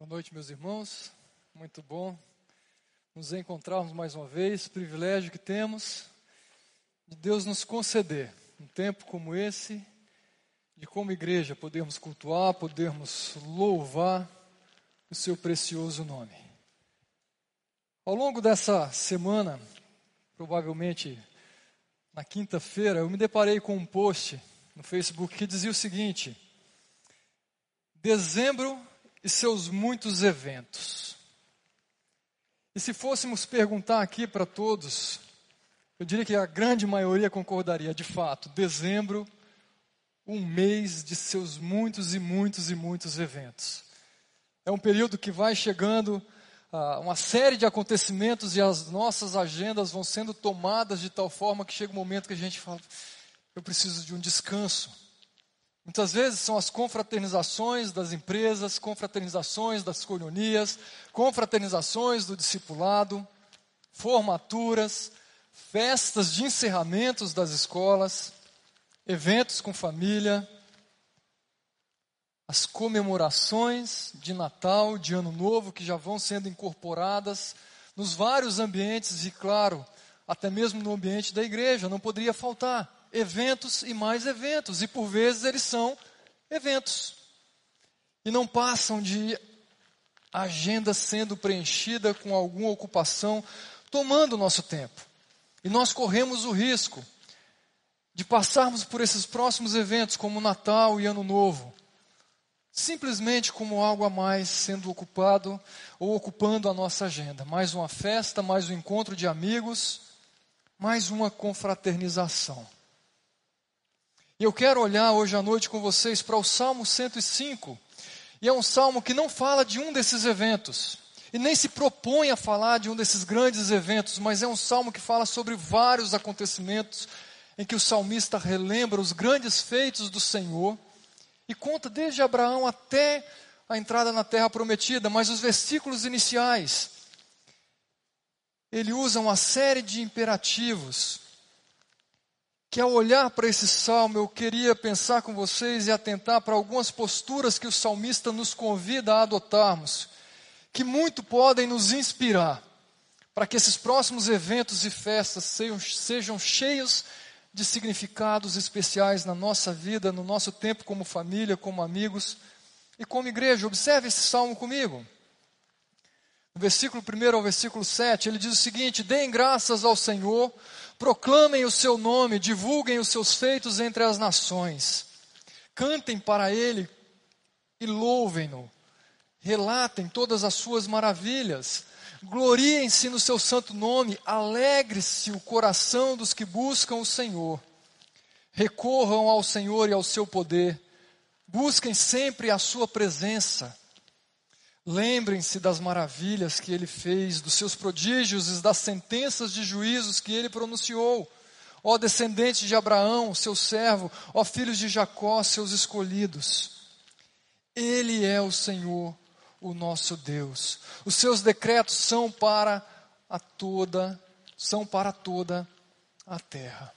Boa noite, meus irmãos. Muito bom nos encontrarmos mais uma vez. Privilégio que temos de Deus nos conceder um tempo como esse, de como igreja podermos cultuar, podermos louvar o seu precioso nome. Ao longo dessa semana, provavelmente na quinta-feira, eu me deparei com um post no Facebook que dizia o seguinte: Dezembro e seus muitos eventos. E se fôssemos perguntar aqui para todos, eu diria que a grande maioria concordaria, de fato, dezembro, um mês de seus muitos e muitos e muitos eventos. É um período que vai chegando uh, uma série de acontecimentos e as nossas agendas vão sendo tomadas de tal forma que chega um momento que a gente fala, eu preciso de um descanso. Muitas vezes são as confraternizações das empresas, confraternizações das colonias, confraternizações do discipulado, formaturas, festas de encerramentos das escolas, eventos com família, as comemorações de Natal, de Ano Novo, que já vão sendo incorporadas nos vários ambientes e, claro, até mesmo no ambiente da igreja, não poderia faltar eventos e mais eventos, e por vezes eles são eventos. E não passam de agenda sendo preenchida com alguma ocupação, tomando o nosso tempo. E nós corremos o risco de passarmos por esses próximos eventos, como Natal e Ano Novo, simplesmente como algo a mais sendo ocupado ou ocupando a nossa agenda. Mais uma festa, mais um encontro de amigos, mais uma confraternização. E eu quero olhar hoje à noite com vocês para o Salmo 105. E é um salmo que não fala de um desses eventos. E nem se propõe a falar de um desses grandes eventos, mas é um salmo que fala sobre vários acontecimentos em que o salmista relembra os grandes feitos do Senhor e conta desde Abraão até a entrada na terra prometida, mas os versículos iniciais ele usa uma série de imperativos que ao olhar para esse salmo eu queria pensar com vocês e atentar para algumas posturas que o salmista nos convida a adotarmos, que muito podem nos inspirar para que esses próximos eventos e festas sejam, sejam cheios de significados especiais na nossa vida, no nosso tempo como família, como amigos e como igreja. Observe esse salmo comigo. No versículo 1 ao versículo 7, ele diz o seguinte: Deem graças ao Senhor, proclamem o seu nome, divulguem os seus feitos entre as nações, cantem para ele e louvem-no, relatem todas as suas maravilhas, gloriem-se no seu santo nome, alegre-se o coração dos que buscam o Senhor, recorram ao Senhor e ao seu poder, busquem sempre a sua presença Lembrem-se das maravilhas que ele fez, dos seus prodígios e das sentenças de juízos que ele pronunciou. Ó descendentes de Abraão, seu servo, ó filhos de Jacó, seus escolhidos. Ele é o Senhor, o nosso Deus. Os seus decretos são para a toda, são para toda a terra.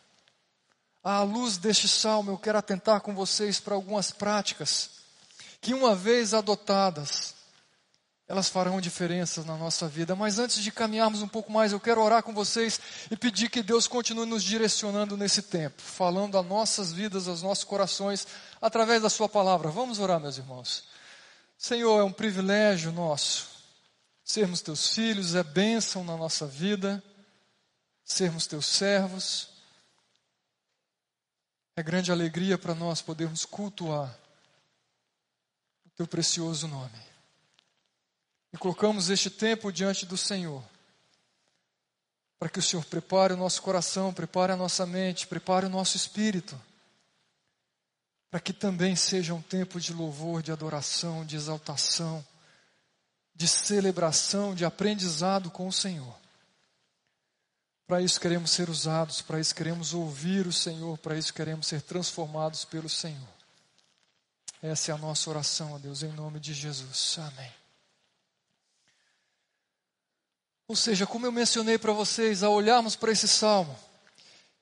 À luz deste salmo, eu quero atentar com vocês para algumas práticas que, uma vez adotadas, elas farão diferença na nossa vida. Mas antes de caminharmos um pouco mais, eu quero orar com vocês e pedir que Deus continue nos direcionando nesse tempo, falando às nossas vidas, aos nossos corações, através da Sua palavra. Vamos orar, meus irmãos. Senhor, é um privilégio nosso sermos Teus filhos, é bênção na nossa vida, sermos Teus servos. É grande alegria para nós podermos cultuar o Teu precioso nome. E colocamos este tempo diante do Senhor, para que o Senhor prepare o nosso coração, prepare a nossa mente, prepare o nosso espírito, para que também seja um tempo de louvor, de adoração, de exaltação, de celebração, de aprendizado com o Senhor. Para isso queremos ser usados, para isso queremos ouvir o Senhor, para isso queremos ser transformados pelo Senhor. Essa é a nossa oração, a Deus, em nome de Jesus. Amém. Ou seja, como eu mencionei para vocês, ao olharmos para esse salmo,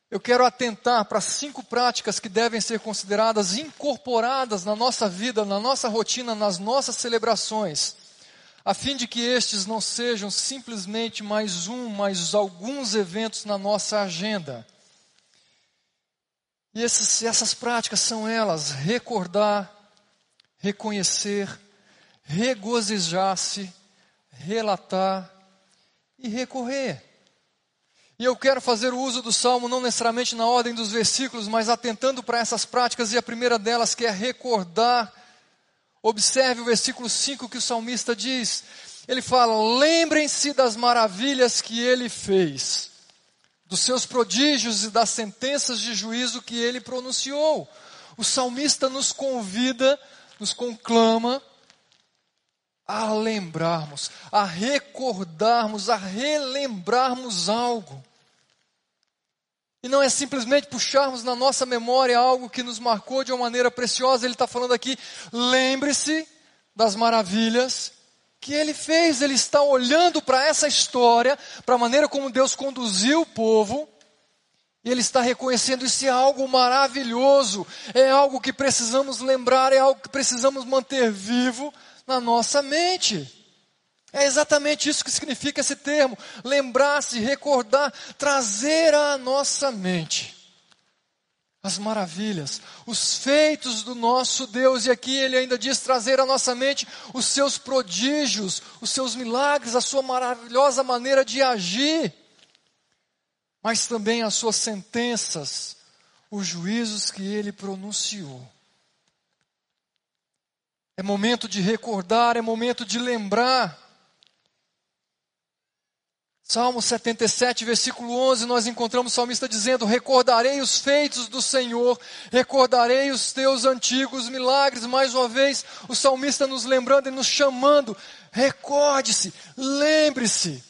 eu quero atentar para cinco práticas que devem ser consideradas incorporadas na nossa vida, na nossa rotina, nas nossas celebrações, a fim de que estes não sejam simplesmente mais um, mais alguns eventos na nossa agenda. E esses, essas práticas são elas: recordar, reconhecer, regozijar-se, relatar e recorrer. E eu quero fazer o uso do salmo não necessariamente na ordem dos versículos, mas atentando para essas práticas, e a primeira delas que é recordar. Observe o versículo 5 que o salmista diz. Ele fala: Lembrem-se das maravilhas que ele fez, dos seus prodígios e das sentenças de juízo que ele pronunciou. O salmista nos convida, nos conclama a lembrarmos, a recordarmos, a relembrarmos algo. E não é simplesmente puxarmos na nossa memória algo que nos marcou de uma maneira preciosa. Ele está falando aqui, lembre-se das maravilhas que ele fez. Ele está olhando para essa história, para a maneira como Deus conduziu o povo. E ele está reconhecendo isso é algo maravilhoso, é algo que precisamos lembrar, é algo que precisamos manter vivo na nossa mente. É exatamente isso que significa esse termo: lembrar-se, recordar, trazer à nossa mente as maravilhas, os feitos do nosso Deus, e aqui ele ainda diz trazer à nossa mente os seus prodígios, os seus milagres, a sua maravilhosa maneira de agir, mas também as suas sentenças, os juízos que ele pronunciou. É momento de recordar, é momento de lembrar. Salmo 77, versículo 11, nós encontramos o salmista dizendo: Recordarei os feitos do Senhor, recordarei os teus antigos milagres. Mais uma vez, o salmista nos lembrando e nos chamando: recorde-se, lembre-se,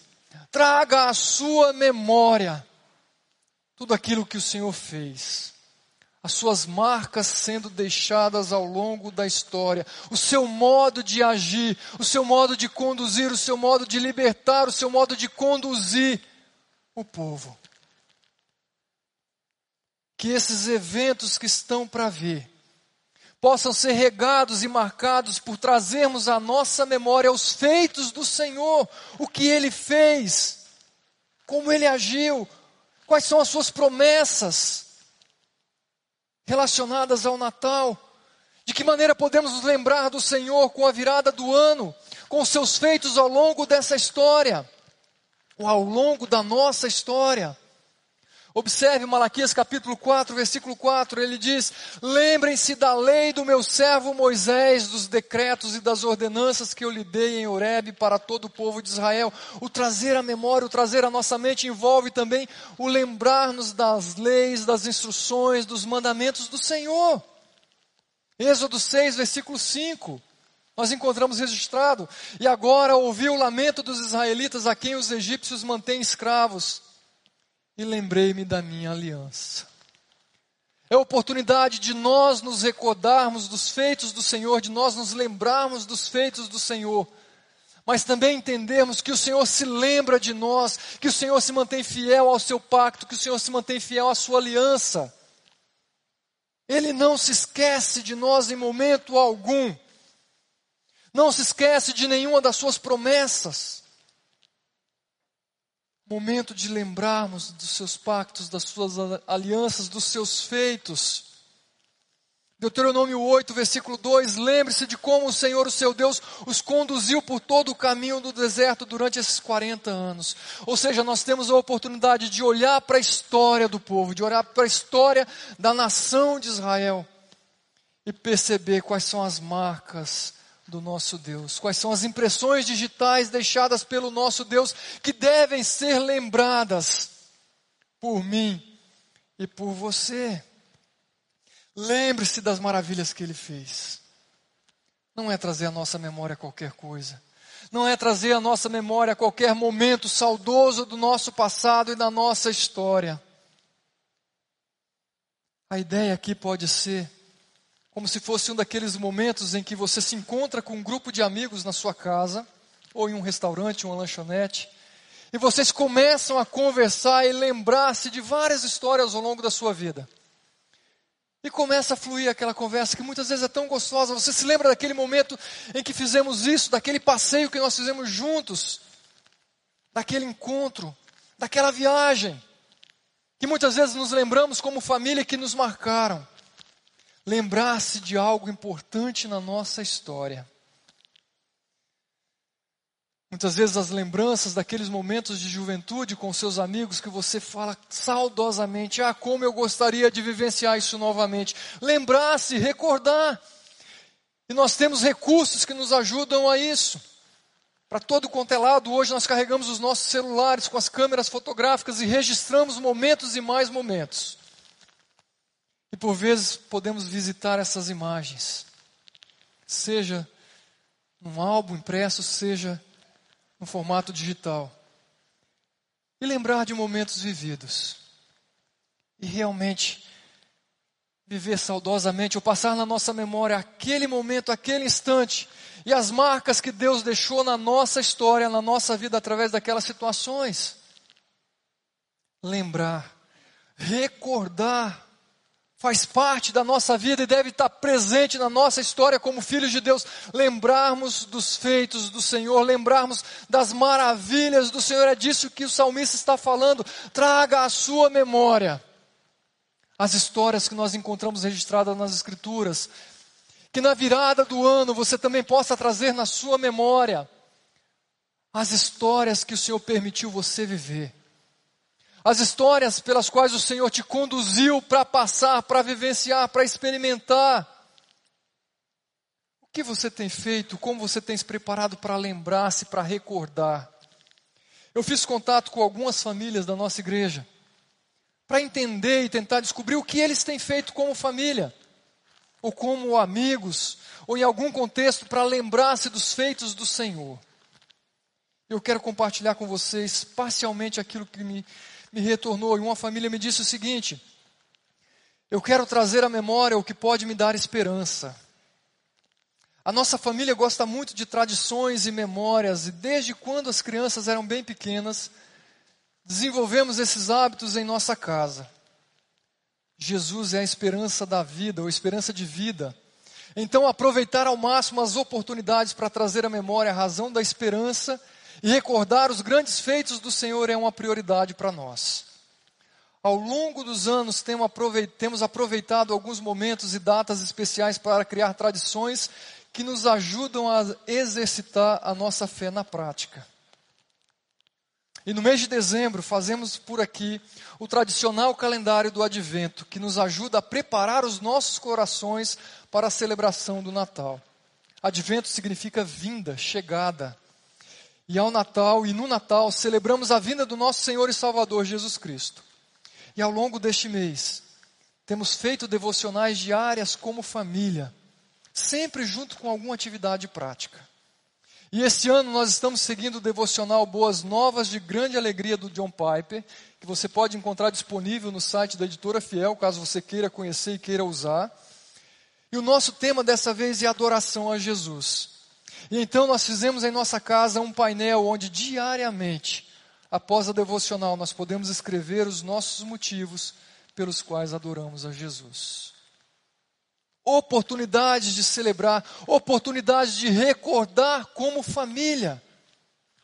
traga à sua memória tudo aquilo que o Senhor fez as suas marcas sendo deixadas ao longo da história, o seu modo de agir, o seu modo de conduzir, o seu modo de libertar, o seu modo de conduzir o povo. Que esses eventos que estão para vir possam ser regados e marcados por trazermos à nossa memória os feitos do Senhor, o que ele fez, como ele agiu, quais são as suas promessas relacionadas ao Natal. De que maneira podemos nos lembrar do Senhor com a virada do ano, com seus feitos ao longo dessa história, ou ao longo da nossa história. Observe Malaquias capítulo 4, versículo 4, ele diz: Lembrem-se da lei do meu servo Moisés, dos decretos e das ordenanças que eu lhe dei em Horebe para todo o povo de Israel. O trazer a memória, o trazer a nossa mente envolve também o lembrar-nos das leis, das instruções, dos mandamentos do Senhor. Êxodo 6, versículo 5. Nós encontramos registrado: E agora ouvi o lamento dos israelitas a quem os egípcios mantêm escravos e lembrei-me da minha aliança. É a oportunidade de nós nos recordarmos dos feitos do Senhor, de nós nos lembrarmos dos feitos do Senhor, mas também entendermos que o Senhor se lembra de nós, que o Senhor se mantém fiel ao seu pacto, que o Senhor se mantém fiel à sua aliança. Ele não se esquece de nós em momento algum, não se esquece de nenhuma das suas promessas momento de lembrarmos dos seus pactos, das suas alianças, dos seus feitos. Deuteronômio 8, versículo 2: Lembre-se de como o Senhor, o seu Deus, os conduziu por todo o caminho do deserto durante esses 40 anos. Ou seja, nós temos a oportunidade de olhar para a história do povo, de olhar para a história da nação de Israel e perceber quais são as marcas do nosso Deus? Quais são as impressões digitais deixadas pelo nosso Deus que devem ser lembradas por mim e por você? Lembre-se das maravilhas que ele fez. Não é trazer à nossa memória qualquer coisa. Não é trazer à nossa memória qualquer momento saudoso do nosso passado e da nossa história. A ideia aqui pode ser como se fosse um daqueles momentos em que você se encontra com um grupo de amigos na sua casa, ou em um restaurante, uma lanchonete, e vocês começam a conversar e lembrar-se de várias histórias ao longo da sua vida. E começa a fluir aquela conversa que muitas vezes é tão gostosa. Você se lembra daquele momento em que fizemos isso, daquele passeio que nós fizemos juntos, daquele encontro, daquela viagem, que muitas vezes nos lembramos como família que nos marcaram. Lembrar-se de algo importante na nossa história. Muitas vezes as lembranças daqueles momentos de juventude com seus amigos que você fala saudosamente, ah, como eu gostaria de vivenciar isso novamente. Lembrar-se, recordar. E nós temos recursos que nos ajudam a isso. Para todo quanto é lado, hoje nós carregamos os nossos celulares com as câmeras fotográficas e registramos momentos e mais momentos. E por vezes podemos visitar essas imagens, seja num álbum impresso, seja no formato digital. E lembrar de momentos vividos. E realmente viver saudosamente, ou passar na nossa memória aquele momento, aquele instante, e as marcas que Deus deixou na nossa história, na nossa vida, através daquelas situações. Lembrar, recordar faz parte da nossa vida e deve estar presente na nossa história como filhos de Deus. Lembrarmos dos feitos do Senhor, lembrarmos das maravilhas do Senhor. É disso que o salmista está falando. Traga à sua memória as histórias que nós encontramos registradas nas Escrituras. Que na virada do ano você também possa trazer na sua memória as histórias que o Senhor permitiu você viver as histórias pelas quais o Senhor te conduziu para passar, para vivenciar, para experimentar. O que você tem feito? Como você tem se preparado para lembrar-se, para recordar? Eu fiz contato com algumas famílias da nossa igreja para entender e tentar descobrir o que eles têm feito como família, ou como amigos, ou em algum contexto para lembrar-se dos feitos do Senhor. Eu quero compartilhar com vocês parcialmente aquilo que me me retornou e uma família me disse o seguinte: Eu quero trazer à memória o que pode me dar esperança. A nossa família gosta muito de tradições e memórias, e desde quando as crianças eram bem pequenas, desenvolvemos esses hábitos em nossa casa. Jesus é a esperança da vida, ou esperança de vida. Então, aproveitar ao máximo as oportunidades para trazer à memória a razão da esperança e recordar os grandes feitos do Senhor é uma prioridade para nós. Ao longo dos anos, temos aproveitado alguns momentos e datas especiais para criar tradições que nos ajudam a exercitar a nossa fé na prática. E no mês de dezembro, fazemos por aqui o tradicional calendário do Advento, que nos ajuda a preparar os nossos corações para a celebração do Natal. Advento significa vinda, chegada. E ao Natal e no Natal celebramos a vinda do nosso Senhor e Salvador Jesus Cristo. E ao longo deste mês, temos feito devocionais diárias como família, sempre junto com alguma atividade prática. E este ano nós estamos seguindo o devocional Boas Novas de Grande Alegria do John Piper, que você pode encontrar disponível no site da editora Fiel, caso você queira conhecer e queira usar. E o nosso tema dessa vez é adoração a Jesus. E então nós fizemos em nossa casa um painel onde diariamente, após a devocional, nós podemos escrever os nossos motivos pelos quais adoramos a Jesus. Oportunidades de celebrar, oportunidades de recordar como família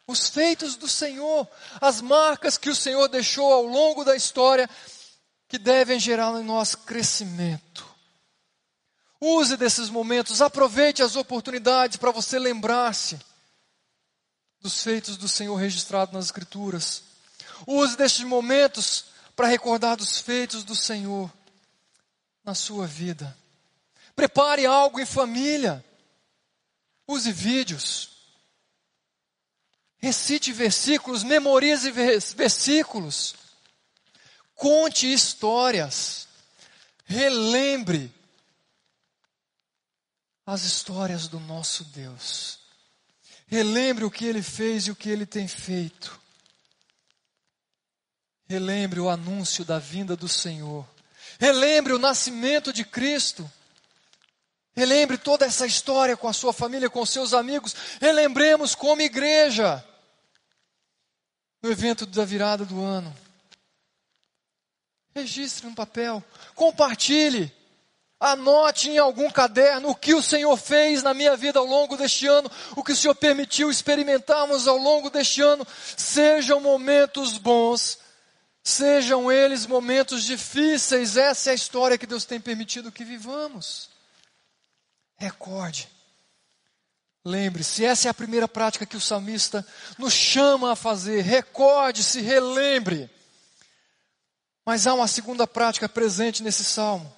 os feitos do Senhor, as marcas que o Senhor deixou ao longo da história que devem gerar em nós crescimento. Use desses momentos, aproveite as oportunidades para você lembrar-se dos feitos do Senhor registrados nas Escrituras. Use destes momentos para recordar dos feitos do Senhor na sua vida. Prepare algo em família. Use vídeos. Recite versículos, memorize versículos. Conte histórias. Relembre as histórias do nosso Deus. Relembre o que ele fez e o que ele tem feito. Relembre o anúncio da vinda do Senhor. Relembre o nascimento de Cristo. Relembre toda essa história com a sua família, com seus amigos. Relembremos como igreja. No evento da virada do ano. Registre no papel. Compartilhe. Anote em algum caderno o que o Senhor fez na minha vida ao longo deste ano, o que o Senhor permitiu experimentarmos ao longo deste ano. Sejam momentos bons, sejam eles momentos difíceis, essa é a história que Deus tem permitido que vivamos. Recorde. Lembre-se, essa é a primeira prática que o salmista nos chama a fazer. Recorde-se, relembre. Mas há uma segunda prática presente nesse salmo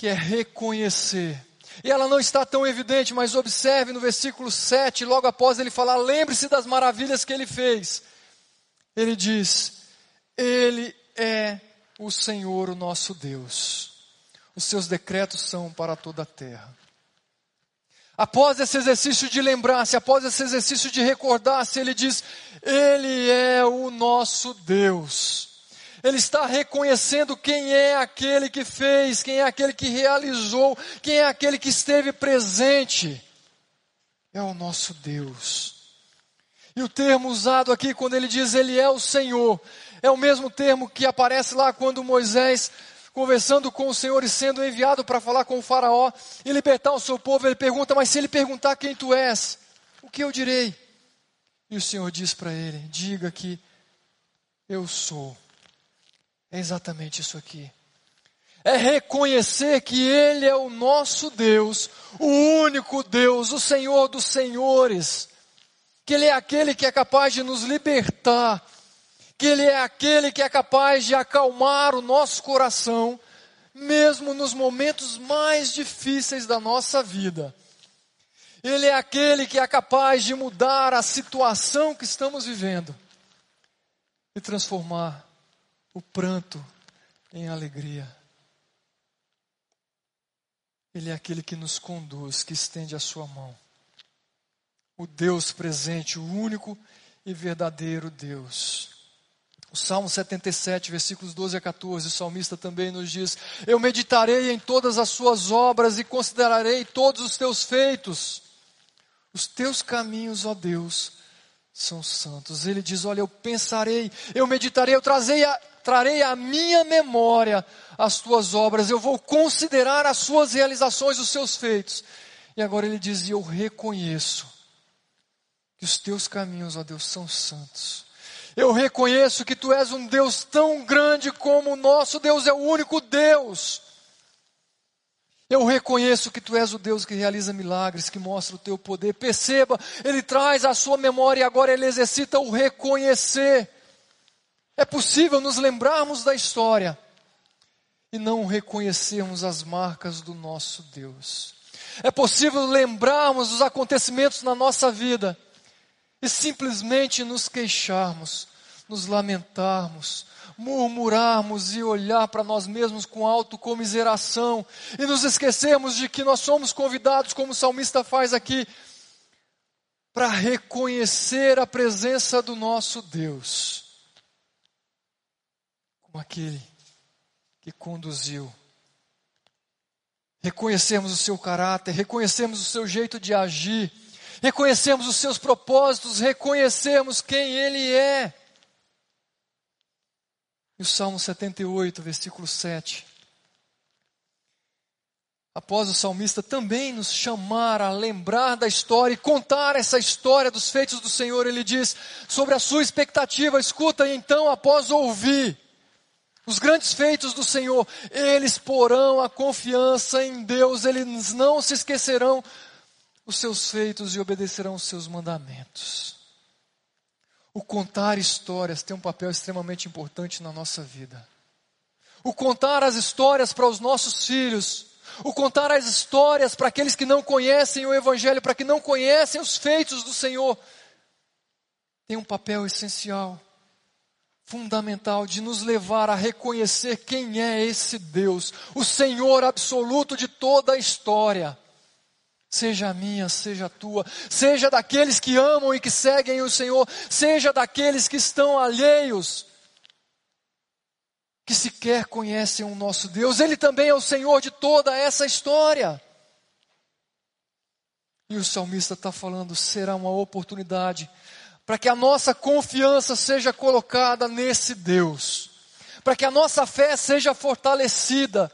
que é reconhecer. E ela não está tão evidente, mas observe no versículo 7, logo após ele falar: lembre-se das maravilhas que ele fez. Ele diz: Ele é o Senhor, o nosso Deus. Os seus decretos são para toda a terra. Após esse exercício de lembrar-se, após esse exercício de recordar-se, ele diz: Ele é o nosso Deus. Ele está reconhecendo quem é aquele que fez, quem é aquele que realizou, quem é aquele que esteve presente. É o nosso Deus. E o termo usado aqui, quando ele diz Ele é o Senhor, é o mesmo termo que aparece lá quando Moisés, conversando com o Senhor e sendo enviado para falar com o Faraó e libertar o seu povo, ele pergunta: Mas se ele perguntar quem tu és, o que eu direi? E o Senhor diz para ele: Diga que eu sou é exatamente isso aqui. É reconhecer que Ele é o nosso Deus, o único Deus, o Senhor dos Senhores. Que Ele é aquele que é capaz de nos libertar. Que Ele é aquele que é capaz de acalmar o nosso coração, mesmo nos momentos mais difíceis da nossa vida. Ele é aquele que é capaz de mudar a situação que estamos vivendo e transformar o pranto em alegria. Ele é aquele que nos conduz, que estende a sua mão. O Deus presente, o único e verdadeiro Deus. O Salmo 77, versículos 12 a 14, o salmista também nos diz: Eu meditarei em todas as suas obras e considerarei todos os teus feitos. Os teus caminhos, ó Deus, são santos. Ele diz: Olha, eu pensarei, eu meditarei, eu trazei a, trarei à minha memória as tuas obras, eu vou considerar as suas realizações, os seus feitos. E agora ele diz: Eu reconheço que os teus caminhos, ó Deus, são santos. Eu reconheço que tu és um Deus tão grande como o nosso Deus é o único Deus. Eu reconheço que tu és o Deus que realiza milagres, que mostra o teu poder. Perceba, ele traz a sua memória e agora ele exercita o reconhecer. É possível nos lembrarmos da história e não reconhecermos as marcas do nosso Deus. É possível lembrarmos dos acontecimentos na nossa vida e simplesmente nos queixarmos, nos lamentarmos, murmurarmos e olhar para nós mesmos com autocomiseração e nos esquecermos de que nós somos convidados, como o salmista faz aqui, para reconhecer a presença do nosso Deus como aquele que conduziu. Reconhecemos o seu caráter, reconhecemos o seu jeito de agir, reconhecemos os seus propósitos, reconhecemos quem Ele é. E o Salmo 78, versículo 7. Após o salmista também nos chamar a lembrar da história e contar essa história dos feitos do Senhor, ele diz sobre a sua expectativa: escuta então, após ouvir, os grandes feitos do Senhor, eles porão a confiança em Deus, eles não se esquecerão os seus feitos e obedecerão os seus mandamentos. O contar histórias tem um papel extremamente importante na nossa vida. O contar as histórias para os nossos filhos, o contar as histórias para aqueles que não conhecem o Evangelho, para que não conhecem os feitos do Senhor, tem um papel essencial fundamental de nos levar a reconhecer quem é esse Deus, o Senhor absoluto de toda a história. Seja minha, seja tua, seja daqueles que amam e que seguem o Senhor, seja daqueles que estão alheios, que sequer conhecem o nosso Deus, Ele também é o Senhor de toda essa história. E o salmista está falando: será uma oportunidade para que a nossa confiança seja colocada nesse Deus, para que a nossa fé seja fortalecida,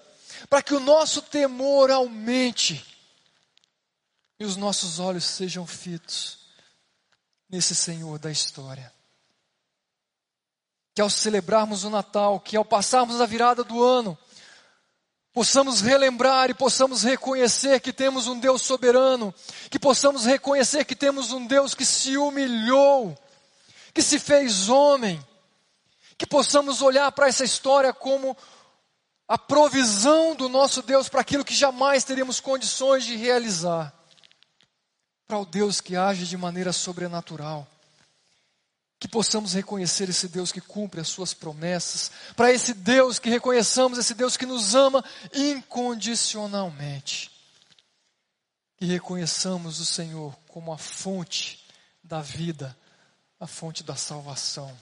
para que o nosso temor aumente. E os nossos olhos sejam fitos nesse Senhor da história. Que ao celebrarmos o Natal, que ao passarmos a virada do ano, possamos relembrar e possamos reconhecer que temos um Deus soberano, que possamos reconhecer que temos um Deus que se humilhou, que se fez homem, que possamos olhar para essa história como a provisão do nosso Deus para aquilo que jamais teríamos condições de realizar para o Deus que age de maneira sobrenatural. Que possamos reconhecer esse Deus que cumpre as suas promessas, para esse Deus que reconheçamos, esse Deus que nos ama incondicionalmente. Que reconheçamos o Senhor como a fonte da vida, a fonte da salvação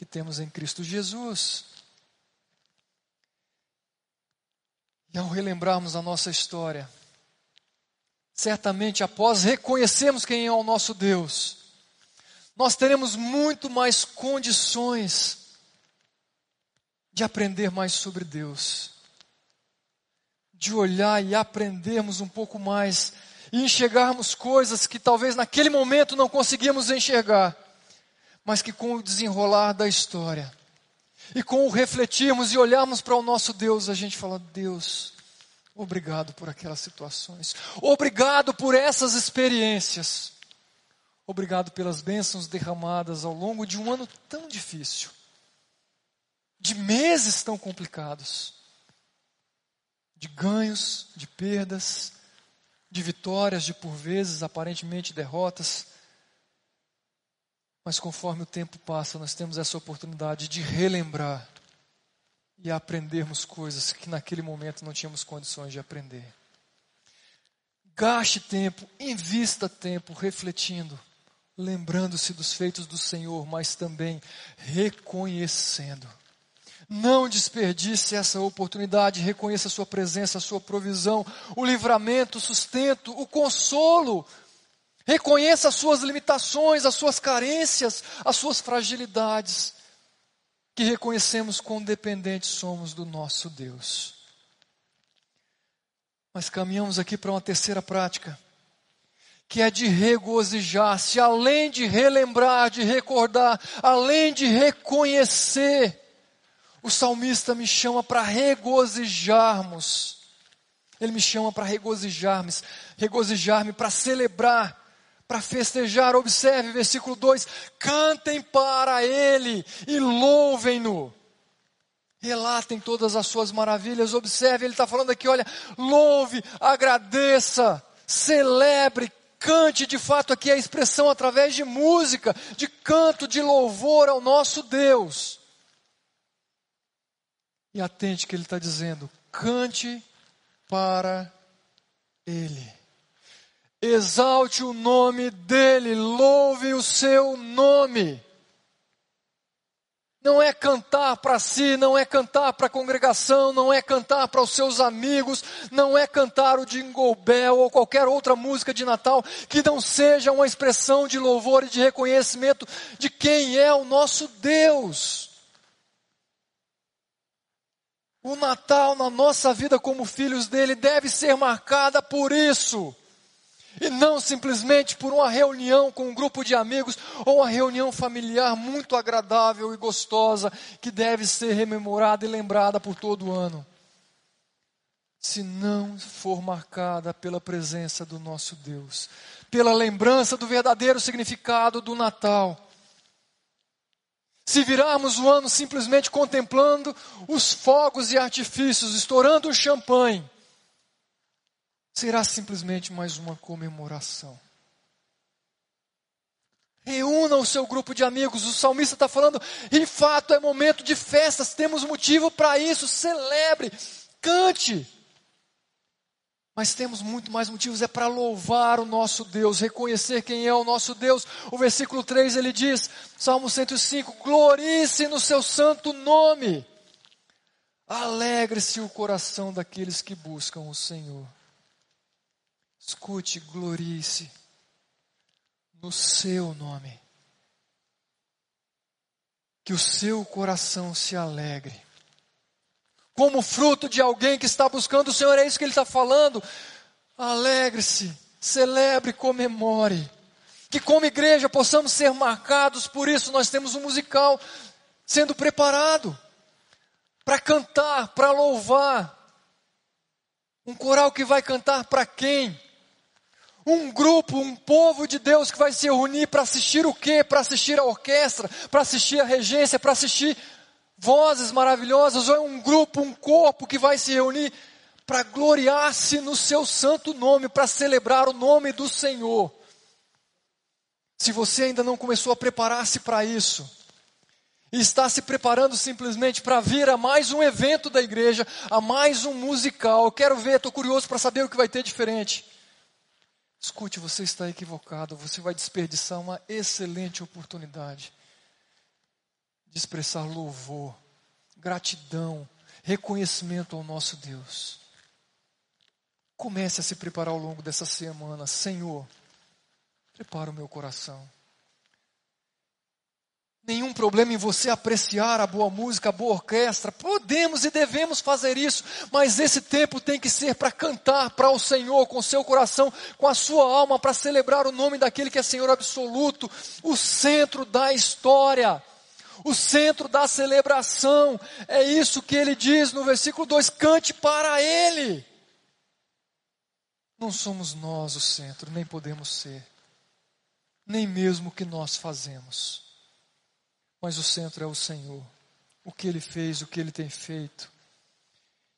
que temos em Cristo Jesus. E ao relembrarmos a nossa história, certamente após reconhecermos quem é o nosso Deus, nós teremos muito mais condições de aprender mais sobre Deus, de olhar e aprendermos um pouco mais e enxergarmos coisas que talvez naquele momento não conseguíamos enxergar, mas que com o desenrolar da história e com o refletirmos e olharmos para o nosso Deus, a gente fala: Deus, Obrigado por aquelas situações. Obrigado por essas experiências. Obrigado pelas bênçãos derramadas ao longo de um ano tão difícil, de meses tão complicados, de ganhos, de perdas, de vitórias, de por vezes aparentemente derrotas. Mas conforme o tempo passa, nós temos essa oportunidade de relembrar e aprendermos coisas que naquele momento não tínhamos condições de aprender. Gaste tempo, invista tempo refletindo, lembrando-se dos feitos do Senhor, mas também reconhecendo. Não desperdice essa oportunidade, reconheça a sua presença, a sua provisão, o livramento, o sustento, o consolo. Reconheça as suas limitações, as suas carências, as suas fragilidades que reconhecemos quão dependentes somos do nosso Deus. Mas caminhamos aqui para uma terceira prática, que é de regozijar-se, além de relembrar, de recordar, além de reconhecer. O salmista me chama para regozijarmos. Ele me chama para regozijar-me, regozijar-me, para celebrar para festejar. Observe versículo 2: cantem para Ele e louvem-no. Relatem todas as suas maravilhas. Observe, ele está falando aqui: olha, louve, agradeça, celebre, cante. De fato, aqui a expressão através de música, de canto, de louvor ao nosso Deus. E atente que ele está dizendo: cante para Ele. Exalte o nome dele, louve o seu nome. Não é cantar para si, não é cantar para a congregação, não é cantar para os seus amigos, não é cantar o Jingle Bell ou qualquer outra música de Natal que não seja uma expressão de louvor e de reconhecimento de quem é o nosso Deus. O Natal na nossa vida como filhos dele deve ser marcada por isso. E não simplesmente por uma reunião com um grupo de amigos ou uma reunião familiar muito agradável e gostosa que deve ser rememorada e lembrada por todo ano. Se não for marcada pela presença do nosso Deus, pela lembrança do verdadeiro significado do Natal. Se virarmos o ano simplesmente contemplando os fogos e artifícios, estourando o champanhe, será simplesmente mais uma comemoração. Reúna o seu grupo de amigos. O salmista está falando, de fato é momento de festas, temos motivo para isso. Celebre, cante. Mas temos muito mais motivos, é para louvar o nosso Deus, reconhecer quem é o nosso Deus. O versículo 3 ele diz, Salmo 105: Glorice no seu santo nome, alegre-se o coração daqueles que buscam o Senhor. Escute, glorie-se no seu nome. Que o seu coração se alegre como fruto de alguém que está buscando o Senhor, é isso que ele está falando. Alegre-se, celebre, comemore. Que como igreja possamos ser marcados por isso, nós temos um musical sendo preparado para cantar, para louvar. Um coral que vai cantar para quem? Um grupo, um povo de Deus que vai se reunir para assistir o quê? Para assistir a orquestra, para assistir a regência, para assistir vozes maravilhosas, ou é um grupo, um corpo que vai se reunir para gloriar-se no seu santo nome, para celebrar o nome do Senhor. Se você ainda não começou a preparar-se para isso, e está se preparando simplesmente para vir a mais um evento da igreja, a mais um musical, eu quero ver, estou curioso para saber o que vai ter diferente. Escute, você está equivocado, você vai desperdiçar uma excelente oportunidade de expressar louvor, gratidão, reconhecimento ao nosso Deus. Comece a se preparar ao longo dessa semana. Senhor, prepara o meu coração. Nenhum problema em você apreciar a boa música, a boa orquestra. Podemos e devemos fazer isso, mas esse tempo tem que ser para cantar para o Senhor com seu coração, com a sua alma, para celebrar o nome daquele que é Senhor absoluto, o centro da história o centro da celebração. É isso que ele diz no versículo 2: cante para ele. Não somos nós o centro, nem podemos ser, nem mesmo o que nós fazemos. Mas o centro é o Senhor, o que ele fez, o que ele tem feito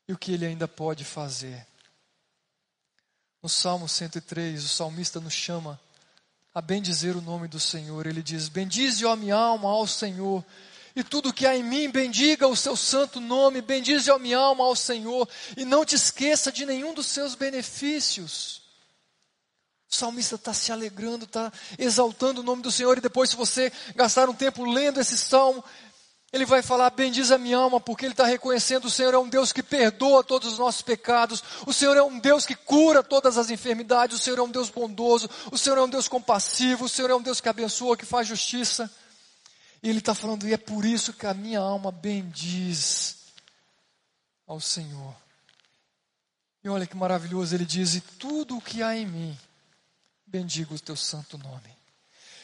e o que ele ainda pode fazer. No Salmo 103, o salmista nos chama a bendizer o nome do Senhor. Ele diz: Bendize, ó minha alma, ao Senhor, e tudo que há em mim, bendiga o seu santo nome, bendize a minha alma ao Senhor, e não te esqueça de nenhum dos seus benefícios. O salmista está se alegrando, está exaltando o nome do Senhor, e depois, se você gastar um tempo lendo esse salmo, ele vai falar: Bendiz a minha alma, porque ele está reconhecendo: o Senhor é um Deus que perdoa todos os nossos pecados, o Senhor é um Deus que cura todas as enfermidades, o Senhor é um Deus bondoso, o Senhor é um Deus compassivo, o Senhor é um Deus que abençoa, que faz justiça. E ele está falando, e é por isso que a minha alma bendiz ao Senhor. E olha que maravilhoso, ele diz: E tudo o que há em mim, bendigo o teu santo nome.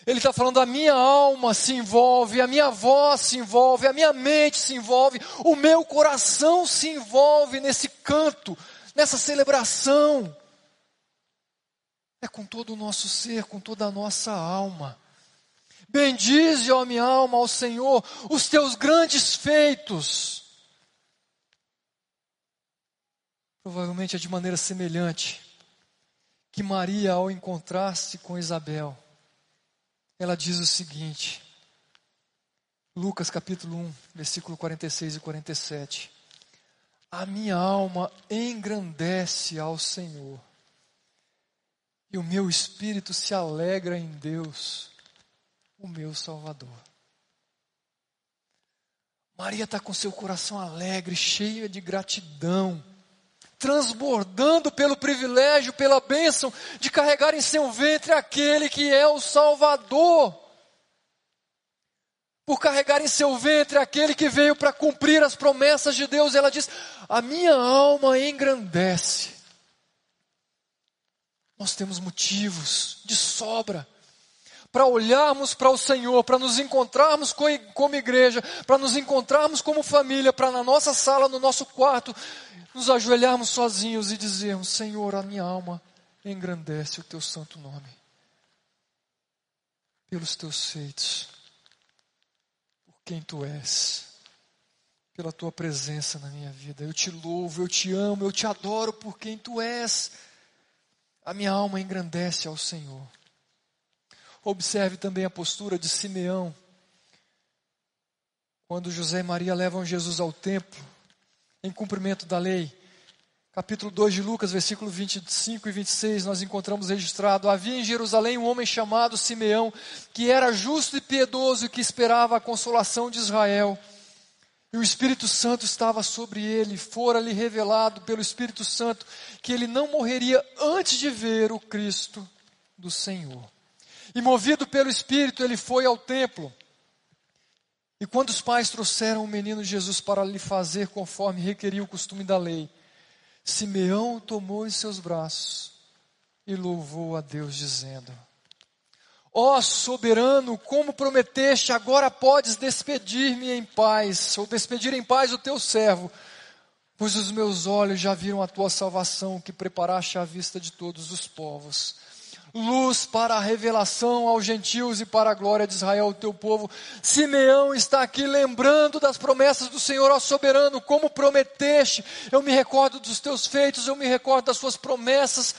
Ele está falando, a minha alma se envolve, a minha voz se envolve, a minha mente se envolve, o meu coração se envolve nesse canto, nessa celebração. É com todo o nosso ser, com toda a nossa alma. Bendize, ó minha alma, ao Senhor, os teus grandes feitos. Provavelmente é de maneira semelhante que Maria, ao encontrar-se com Isabel, ela diz o seguinte, Lucas capítulo 1, versículo 46 e 47. A minha alma engrandece ao Senhor, e o meu espírito se alegra em Deus o meu Salvador. Maria está com seu coração alegre, cheia de gratidão, transbordando pelo privilégio, pela bênção de carregar em seu ventre aquele que é o Salvador. Por carregar em seu ventre aquele que veio para cumprir as promessas de Deus, ela diz: A minha alma engrandece. Nós temos motivos de sobra para olharmos para o Senhor, para nos encontrarmos como igreja, para nos encontrarmos como família, para na nossa sala, no nosso quarto, nos ajoelharmos sozinhos e dizermos: Senhor, a minha alma engrandece o teu santo nome, pelos teus feitos, por quem tu és, pela tua presença na minha vida. Eu te louvo, eu te amo, eu te adoro por quem tu és. A minha alma engrandece ao Senhor. Observe também a postura de Simeão. Quando José e Maria levam Jesus ao templo, em cumprimento da lei. Capítulo 2 de Lucas, versículo 25 e 26, nós encontramos registrado: Havia em Jerusalém um homem chamado Simeão, que era justo e piedoso e que esperava a consolação de Israel. E o Espírito Santo estava sobre ele, fora-lhe revelado pelo Espírito Santo que ele não morreria antes de ver o Cristo do Senhor. E movido pelo Espírito, ele foi ao templo. E quando os pais trouxeram o menino Jesus para lhe fazer conforme requeria o costume da lei, Simeão tomou em seus braços e louvou a Deus, dizendo: Ó oh, soberano, como prometeste, agora podes despedir-me em paz, ou despedir em paz o teu servo, pois os meus olhos já viram a tua salvação que preparaste à vista de todos os povos luz para a revelação aos gentios e para a glória de Israel, o teu povo. Simeão está aqui lembrando das promessas do Senhor, ó soberano, como prometeste. Eu me recordo dos teus feitos, eu me recordo das suas promessas.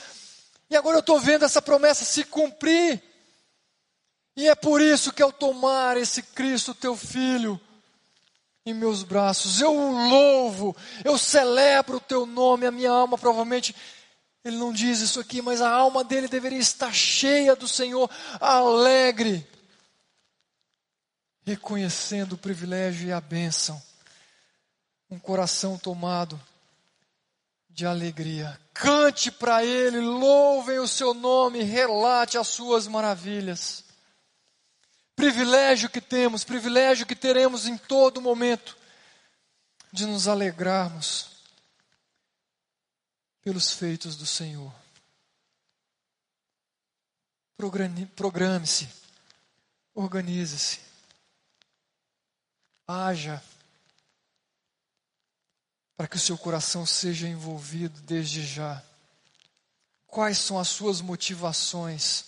E agora eu estou vendo essa promessa se cumprir. E é por isso que ao tomar esse Cristo, teu filho, em meus braços, eu o louvo, eu celebro o teu nome, a minha alma provavelmente ele não diz isso aqui, mas a alma dele deveria estar cheia do Senhor, alegre, reconhecendo o privilégio e a bênção. Um coração tomado de alegria. Cante para ele, louvem o seu nome, relate as suas maravilhas. Privilégio que temos, privilégio que teremos em todo momento de nos alegrarmos pelos feitos do Senhor. Programe-se, organize-se, haja, para que o seu coração seja envolvido desde já. Quais são as suas motivações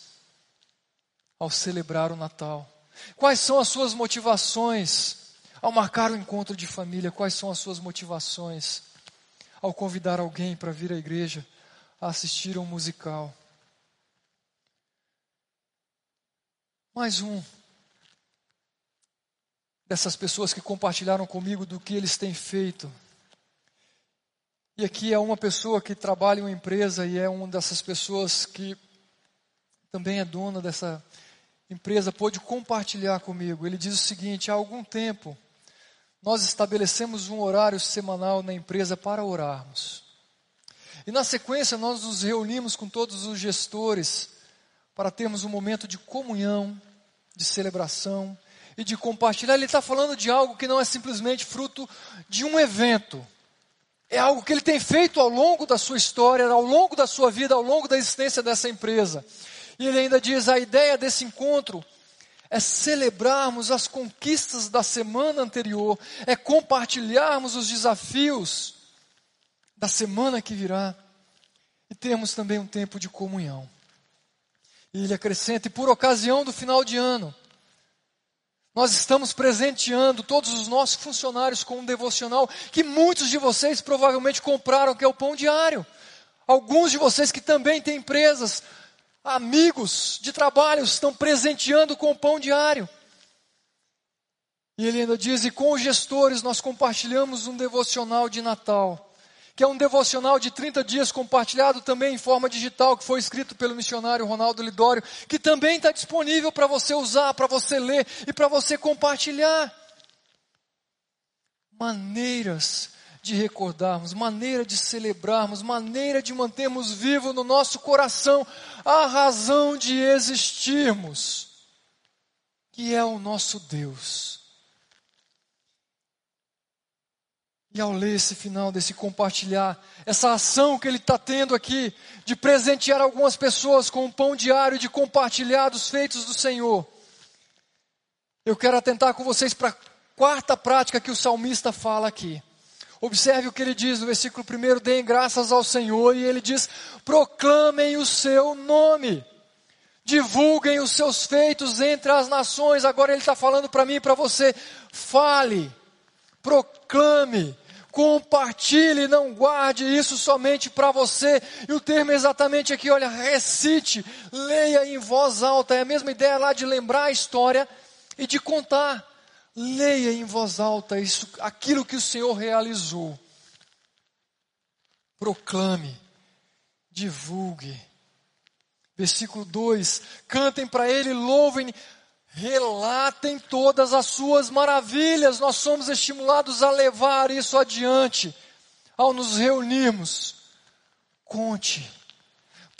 ao celebrar o Natal? Quais são as suas motivações ao marcar o encontro de família? Quais são as suas motivações? Ao convidar alguém para vir à igreja a assistir a um musical. Mais um dessas pessoas que compartilharam comigo do que eles têm feito. E aqui é uma pessoa que trabalha em uma empresa e é uma dessas pessoas que também é dona dessa empresa, pôde compartilhar comigo. Ele diz o seguinte: há algum tempo nós estabelecemos um horário semanal na empresa para orarmos. E na sequência, nós nos reunimos com todos os gestores para termos um momento de comunhão, de celebração e de compartilhar. Ele está falando de algo que não é simplesmente fruto de um evento. É algo que ele tem feito ao longo da sua história, ao longo da sua vida, ao longo da existência dessa empresa. E ele ainda diz: a ideia desse encontro é celebrarmos as conquistas da semana anterior, é compartilharmos os desafios da semana que virá e termos também um tempo de comunhão. E ele acrescenta: e por ocasião do final de ano, nós estamos presenteando todos os nossos funcionários com um devocional que muitos de vocês provavelmente compraram, que é o Pão Diário. Alguns de vocês que também têm empresas amigos de trabalho estão presenteando com o pão diário. E ele ainda diz: e com os gestores nós compartilhamos um devocional de Natal, que é um devocional de 30 dias compartilhado também em forma digital, que foi escrito pelo missionário Ronaldo Lidório, que também está disponível para você usar, para você ler e para você compartilhar. Maneiras de recordarmos, maneira de celebrarmos, maneira de mantermos vivo no nosso coração a razão de existirmos, que é o nosso Deus. E ao ler esse final desse compartilhar, essa ação que ele está tendo aqui, de presentear algumas pessoas com um pão diário, de compartilhar dos feitos do Senhor, eu quero atentar com vocês para a quarta prática que o salmista fala aqui. Observe o que ele diz no versículo 1: deem graças ao Senhor, e ele diz: proclamem o seu nome, divulguem os seus feitos entre as nações. Agora ele está falando para mim e para você: fale, proclame, compartilhe, não guarde isso somente para você. E o termo é exatamente aqui, olha, recite, leia em voz alta. É a mesma ideia lá de lembrar a história e de contar. Leia em voz alta isso, aquilo que o Senhor realizou. Proclame, divulgue. Versículo 2: Cantem para Ele, louvem, relatem todas as suas maravilhas. Nós somos estimulados a levar isso adiante ao nos reunirmos. Conte,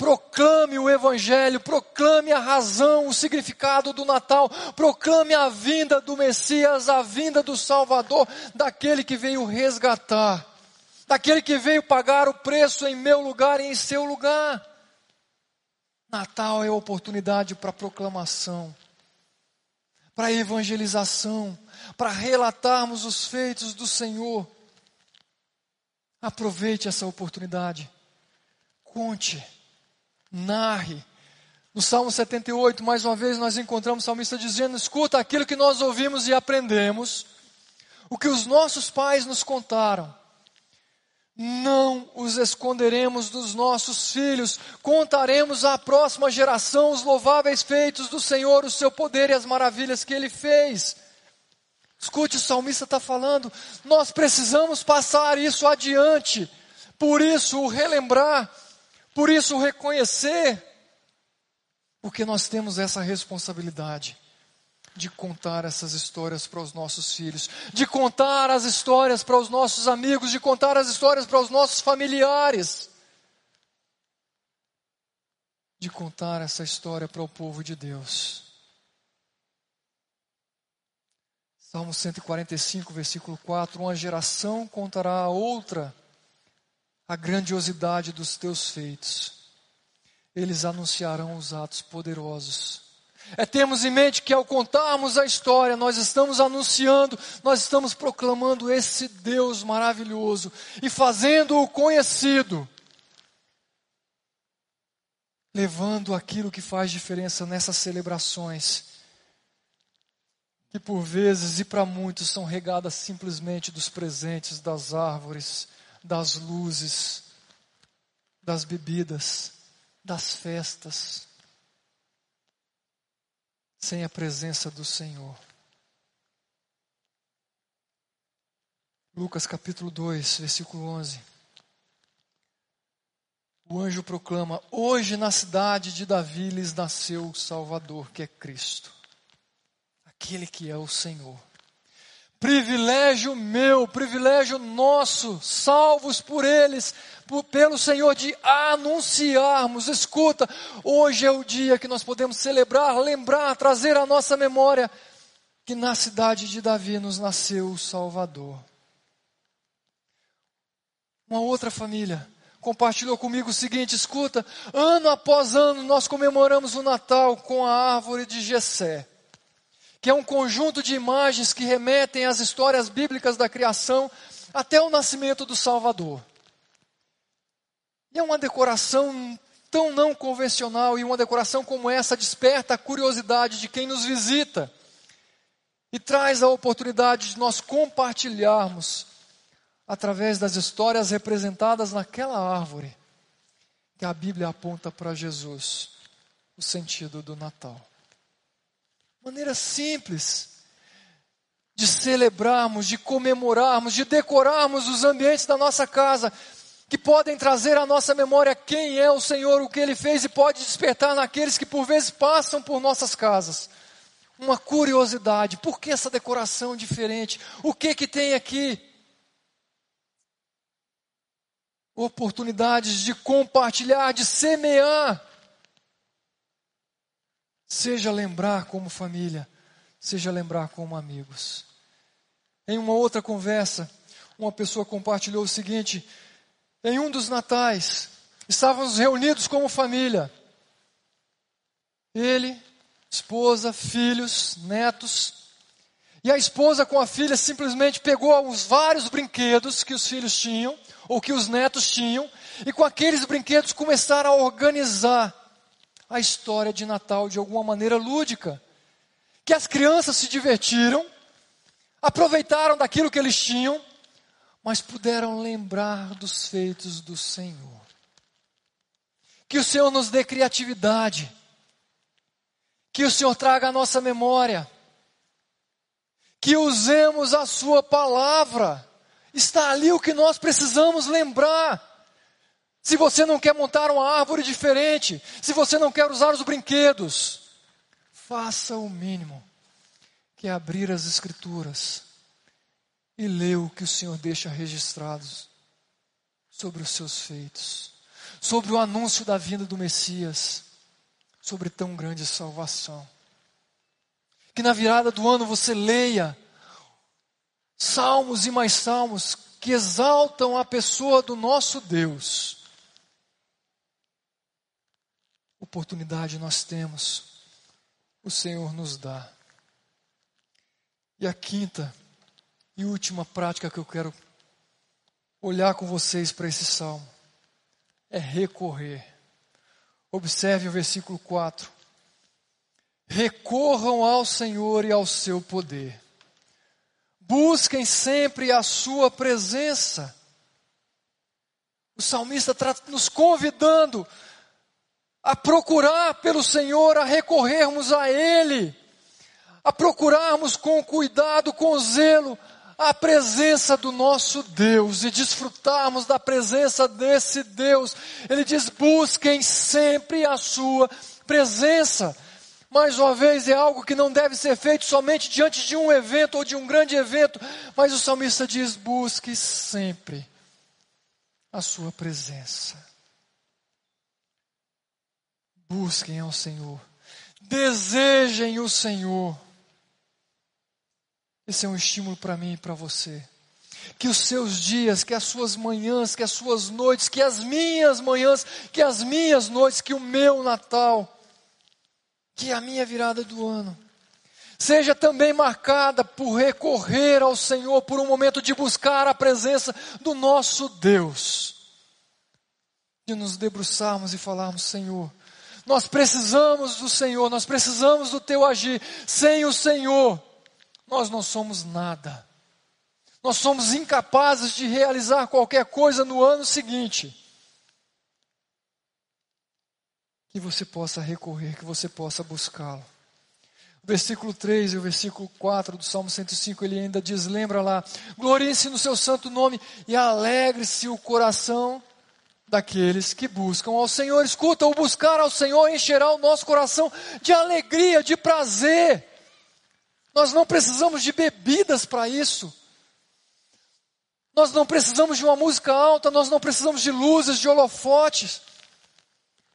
proclame o Evangelho, proclame a razão, o significado do Natal, proclame a vinda do Messias, a vinda do Salvador, daquele que veio resgatar, daquele que veio pagar o preço em meu lugar e em seu lugar. Natal é oportunidade para proclamação, para evangelização, para relatarmos os feitos do Senhor. Aproveite essa oportunidade. Conte, narre. No Salmo 78, mais uma vez, nós encontramos o salmista dizendo: Escuta aquilo que nós ouvimos e aprendemos, o que os nossos pais nos contaram não os esconderemos dos nossos filhos, contaremos à próxima geração os louváveis feitos do Senhor, o seu poder e as maravilhas que ele fez. Escute, o salmista está falando, nós precisamos passar isso adiante, por isso o relembrar, por isso reconhecer, porque nós temos essa responsabilidade de contar essas histórias para os nossos filhos, de contar as histórias para os nossos amigos, de contar as histórias para os nossos familiares, de contar essa história para o povo de Deus. Salmo 145, versículo 4: Uma geração contará a outra a grandiosidade dos teus feitos, eles anunciarão os atos poderosos. É termos em mente que ao contarmos a história, nós estamos anunciando, nós estamos proclamando esse Deus maravilhoso e fazendo-o conhecido, levando aquilo que faz diferença nessas celebrações, que por vezes e para muitos são regadas simplesmente dos presentes, das árvores, das luzes, das bebidas, das festas sem a presença do Senhor. Lucas capítulo 2, versículo 11. O anjo proclama: Hoje na cidade de Davi lhes nasceu o Salvador, que é Cristo, aquele que é o Senhor privilégio meu, privilégio nosso, salvos por eles, por, pelo Senhor, de anunciarmos. Escuta, hoje é o dia que nós podemos celebrar, lembrar, trazer à nossa memória que na cidade de Davi nos nasceu o Salvador. Uma outra família compartilhou comigo o seguinte: escuta, ano após ano nós comemoramos o Natal com a árvore de Jessé que é um conjunto de imagens que remetem às histórias bíblicas da criação até o nascimento do Salvador. E é uma decoração tão não convencional e uma decoração como essa desperta a curiosidade de quem nos visita e traz a oportunidade de nós compartilharmos através das histórias representadas naquela árvore que a Bíblia aponta para Jesus, o sentido do Natal maneira simples de celebrarmos, de comemorarmos, de decorarmos os ambientes da nossa casa, que podem trazer à nossa memória quem é o Senhor, o que Ele fez e pode despertar naqueles que por vezes passam por nossas casas. Uma curiosidade, por que essa decoração diferente? O que que tem aqui? Oportunidades de compartilhar, de semear Seja lembrar como família, seja lembrar como amigos. Em uma outra conversa, uma pessoa compartilhou o seguinte: em um dos natais, estávamos reunidos como família. Ele, esposa, filhos, netos. E a esposa com a filha simplesmente pegou os vários brinquedos que os filhos tinham, ou que os netos tinham, e com aqueles brinquedos começaram a organizar a história de Natal de alguma maneira lúdica. Que as crianças se divertiram, aproveitaram daquilo que eles tinham, mas puderam lembrar dos feitos do Senhor. Que o Senhor nos dê criatividade, que o Senhor traga a nossa memória, que usemos a Sua palavra. Está ali o que nós precisamos lembrar. Se você não quer montar uma árvore diferente, se você não quer usar os brinquedos, faça o mínimo, que é abrir as Escrituras e ler o que o Senhor deixa registrados sobre os seus feitos, sobre o anúncio da vinda do Messias, sobre tão grande salvação. Que na virada do ano você leia salmos e mais salmos que exaltam a pessoa do nosso Deus. Oportunidade nós temos, o Senhor nos dá. E a quinta e última prática que eu quero olhar com vocês para esse salmo é recorrer. Observe o versículo 4. Recorram ao Senhor e ao seu poder. Busquem sempre a sua presença. O salmista está nos convidando a procurar pelo Senhor, a recorrermos a Ele a procurarmos com cuidado, com zelo, a presença do nosso Deus e desfrutarmos da presença desse Deus. Ele diz: busquem sempre a Sua presença. Mais uma vez, é algo que não deve ser feito somente diante de um evento ou de um grande evento, mas o salmista diz: busque sempre a Sua presença. Busquem ao Senhor, desejem o Senhor. Esse é um estímulo para mim e para você. Que os seus dias, que as suas manhãs, que as suas noites, que as minhas manhãs, que as minhas noites, que o meu Natal, que a minha virada do ano, seja também marcada por recorrer ao Senhor, por um momento de buscar a presença do nosso Deus. De nos debruçarmos e falarmos, Senhor, nós precisamos do Senhor, nós precisamos do Teu agir. Sem o Senhor, nós não somos nada. Nós somos incapazes de realizar qualquer coisa no ano seguinte. Que você possa recorrer, que você possa buscá-lo. O versículo 3 e o versículo 4 do Salmo 105, ele ainda diz: lembra lá, glorie-se no seu santo nome e alegre-se o coração daqueles que buscam ao Senhor. Escuta, o buscar ao Senhor encherá o nosso coração de alegria, de prazer. Nós não precisamos de bebidas para isso. Nós não precisamos de uma música alta, nós não precisamos de luzes, de holofotes.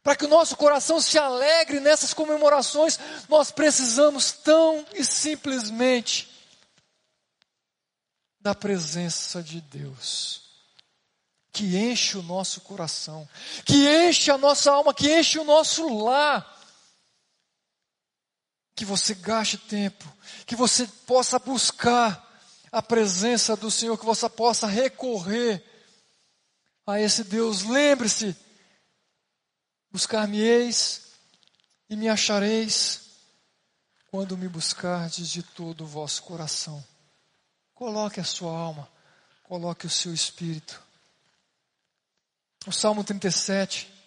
Para que o nosso coração se alegre nessas comemorações, nós precisamos tão e simplesmente da presença de Deus, que enche o nosso coração, que enche a nossa alma, que enche o nosso lar que você gaste tempo, que você possa buscar a presença do Senhor, que você possa recorrer a esse Deus. Lembre-se: buscar-me-eis e me achareis quando me buscardes de todo o vosso coração. Coloque a sua alma, coloque o seu espírito. O Salmo 37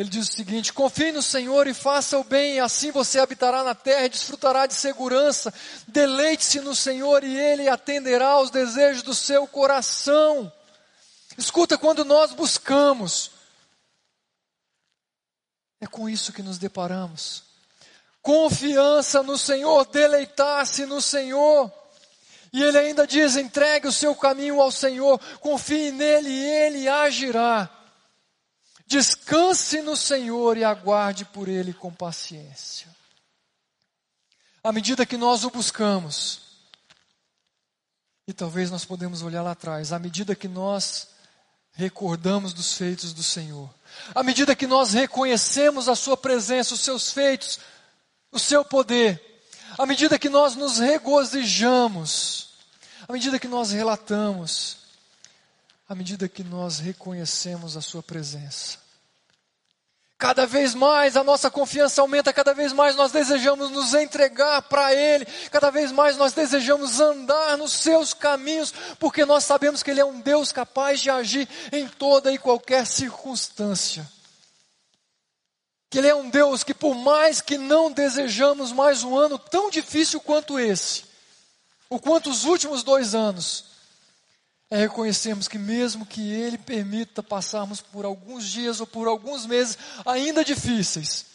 ele diz o seguinte: confie no Senhor e faça o bem, e assim você habitará na terra e desfrutará de segurança. Deleite-se no Senhor e Ele atenderá aos desejos do seu coração. Escuta, quando nós buscamos, é com isso que nos deparamos. Confiança no Senhor, deleitar-se no Senhor. E ele ainda diz: entregue o seu caminho ao Senhor, confie nele e ele agirá. Descanse no Senhor e aguarde por Ele com paciência. À medida que nós o buscamos, e talvez nós podemos olhar lá atrás, à medida que nós recordamos dos feitos do Senhor, à medida que nós reconhecemos a Sua presença, os Seus feitos, o Seu poder, à medida que nós nos regozijamos, à medida que nós relatamos, à medida que nós reconhecemos a Sua presença. Cada vez mais a nossa confiança aumenta, cada vez mais nós desejamos nos entregar para Ele, cada vez mais nós desejamos andar nos Seus caminhos, porque nós sabemos que Ele é um Deus capaz de agir em toda e qualquer circunstância. Que Ele é um Deus que, por mais que não desejamos mais um ano tão difícil quanto esse, ou quanto os últimos dois anos, é reconhecermos que, mesmo que Ele permita passarmos por alguns dias ou por alguns meses ainda difíceis,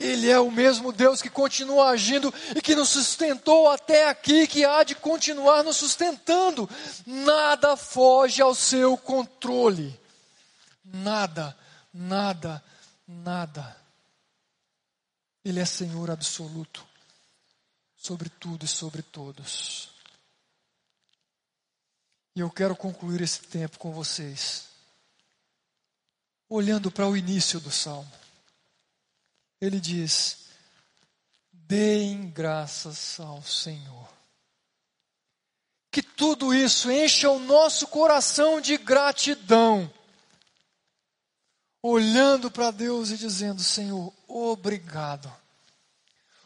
Ele é o mesmo Deus que continua agindo e que nos sustentou até aqui, que há de continuar nos sustentando. Nada foge ao seu controle. nada, nada, nada. Ele é Senhor absoluto sobre tudo e sobre todos. E eu quero concluir esse tempo com vocês, olhando para o início do salmo. Ele diz: Deem graças ao Senhor. Que tudo isso encha o nosso coração de gratidão, olhando para Deus e dizendo: Senhor, obrigado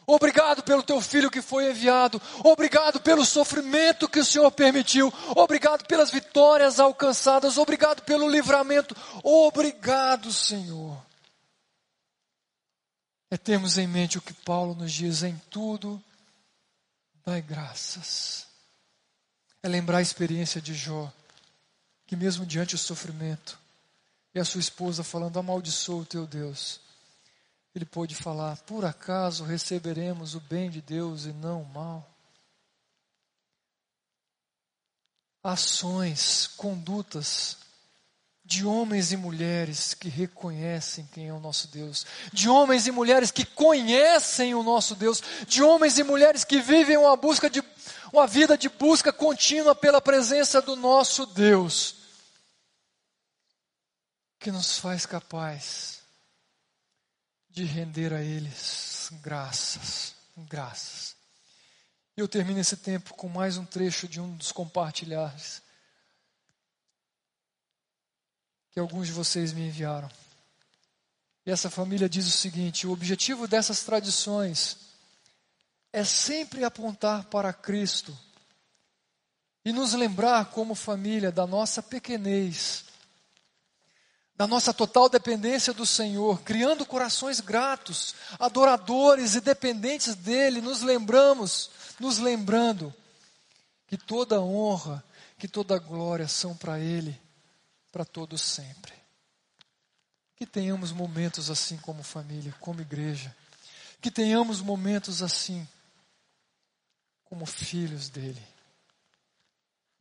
Obrigado pelo teu filho que foi enviado. Obrigado pelo sofrimento que o Senhor permitiu. Obrigado pelas vitórias alcançadas. Obrigado pelo livramento. Obrigado, Senhor. É termos em mente o que Paulo nos diz: em tudo, dai graças. É lembrar a experiência de Jó, que mesmo diante do sofrimento, e a sua esposa falando: amaldiçoa o teu Deus ele pôde falar: por acaso receberemos o bem de Deus e não o mal? Ações, condutas de homens e mulheres que reconhecem quem é o nosso Deus, de homens e mulheres que conhecem o nosso Deus, de homens e mulheres que vivem uma busca de uma vida de busca contínua pela presença do nosso Deus, que nos faz capaz de render a eles graças, graças. E eu termino esse tempo com mais um trecho de um dos compartilhares que alguns de vocês me enviaram. E essa família diz o seguinte: o objetivo dessas tradições é sempre apontar para Cristo e nos lembrar, como família, da nossa pequenez da nossa total dependência do Senhor, criando corações gratos, adoradores e dependentes dele, nos lembramos, nos lembrando que toda honra, que toda glória são para ele, para todos sempre. Que tenhamos momentos assim como família, como igreja. Que tenhamos momentos assim como filhos dele.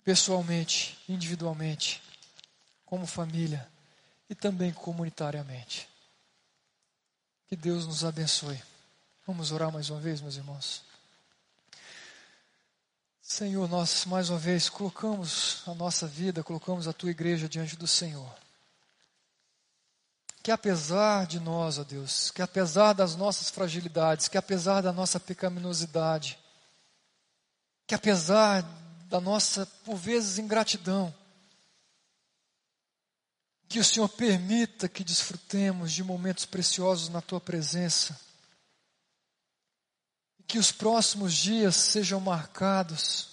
Pessoalmente, individualmente, como família e também comunitariamente. Que Deus nos abençoe. Vamos orar mais uma vez, meus irmãos. Senhor, nós mais uma vez colocamos a nossa vida, colocamos a tua igreja diante do Senhor. Que apesar de nós, ó Deus, que apesar das nossas fragilidades, que apesar da nossa pecaminosidade, que apesar da nossa, por vezes, ingratidão, que o Senhor permita que desfrutemos de momentos preciosos na tua presença. E que os próximos dias sejam marcados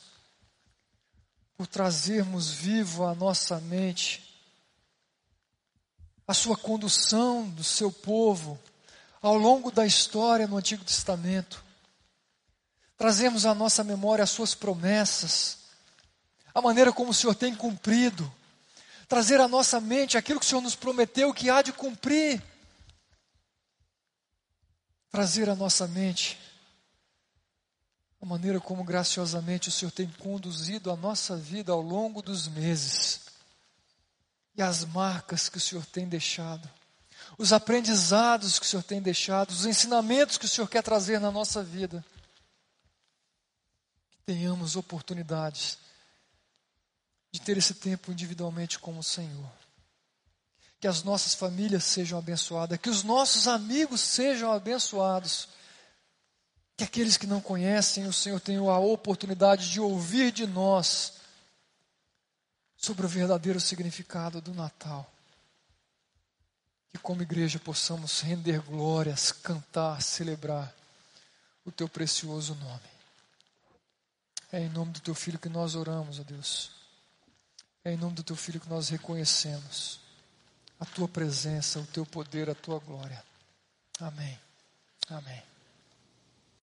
por trazermos vivo à nossa mente a sua condução do seu povo ao longo da história no Antigo Testamento. Trazemos à nossa memória as suas promessas, a maneira como o Senhor tem cumprido trazer à nossa mente aquilo que o Senhor nos prometeu que há de cumprir. Trazer à nossa mente a maneira como graciosamente o Senhor tem conduzido a nossa vida ao longo dos meses e as marcas que o Senhor tem deixado, os aprendizados que o Senhor tem deixado, os ensinamentos que o Senhor quer trazer na nossa vida. Que tenhamos oportunidades de ter esse tempo individualmente com o Senhor. Que as nossas famílias sejam abençoadas, que os nossos amigos sejam abençoados. Que aqueles que não conhecem o Senhor tenham a oportunidade de ouvir de nós sobre o verdadeiro significado do Natal. Que como igreja possamos render glórias, cantar, celebrar o teu precioso nome. É em nome do teu filho que nós oramos, ó Deus. É em nome do teu filho que nós reconhecemos a tua presença, o teu poder, a tua glória. Amém. Amém.